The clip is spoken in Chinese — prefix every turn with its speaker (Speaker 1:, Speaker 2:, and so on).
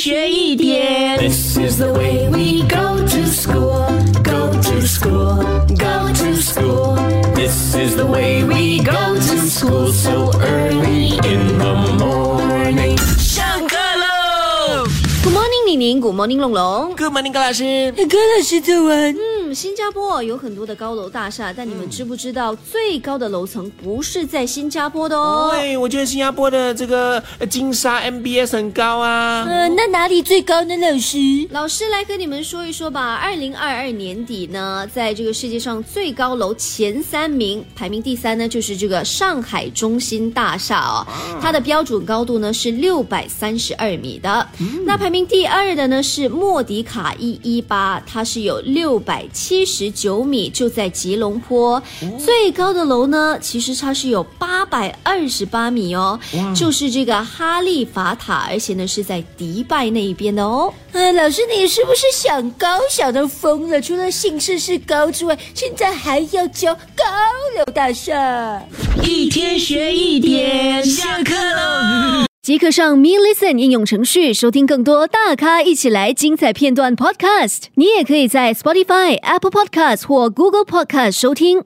Speaker 1: 学一点。
Speaker 2: This is the way we go to school, go to school, go to school. This is the way we go to school so early in the
Speaker 3: 宁宁，Good morning，龙龙。
Speaker 1: ！Good morning，高老师。
Speaker 4: 高老师早安。
Speaker 3: 嗯，新加坡有很多的高楼大厦，但你们知不知道最高的楼层不是在新加坡的哦？
Speaker 1: 对，我觉得新加坡的这个呃金沙 MBS 很高啊。
Speaker 4: 呃，那哪里最高呢，老师？
Speaker 3: 老师来跟你们说一说吧。二零二二年底呢，在这个世界上最高楼前三名，排名第三呢就是这个上海中心大厦哦，它的标准高度呢是六百三十二米的。那排名第二的呢是莫迪卡一一八，它是有六百七十九米，就在吉隆坡。最高的楼呢，其实它是有八百二十八米哦，就是这个哈利法塔，而且呢是在迪拜那一边的哦。
Speaker 4: 呃，老师，你是不是想高想到疯了？除了姓氏是高之外，现在还要教高楼大厦。
Speaker 1: 一天学一点，下课喽。
Speaker 3: 即刻上 Me Listen 应用程序收听更多大咖一起来精彩片段 Podcast。你也可以在 Spotify、Apple Podcast 或 Google Podcast 收听。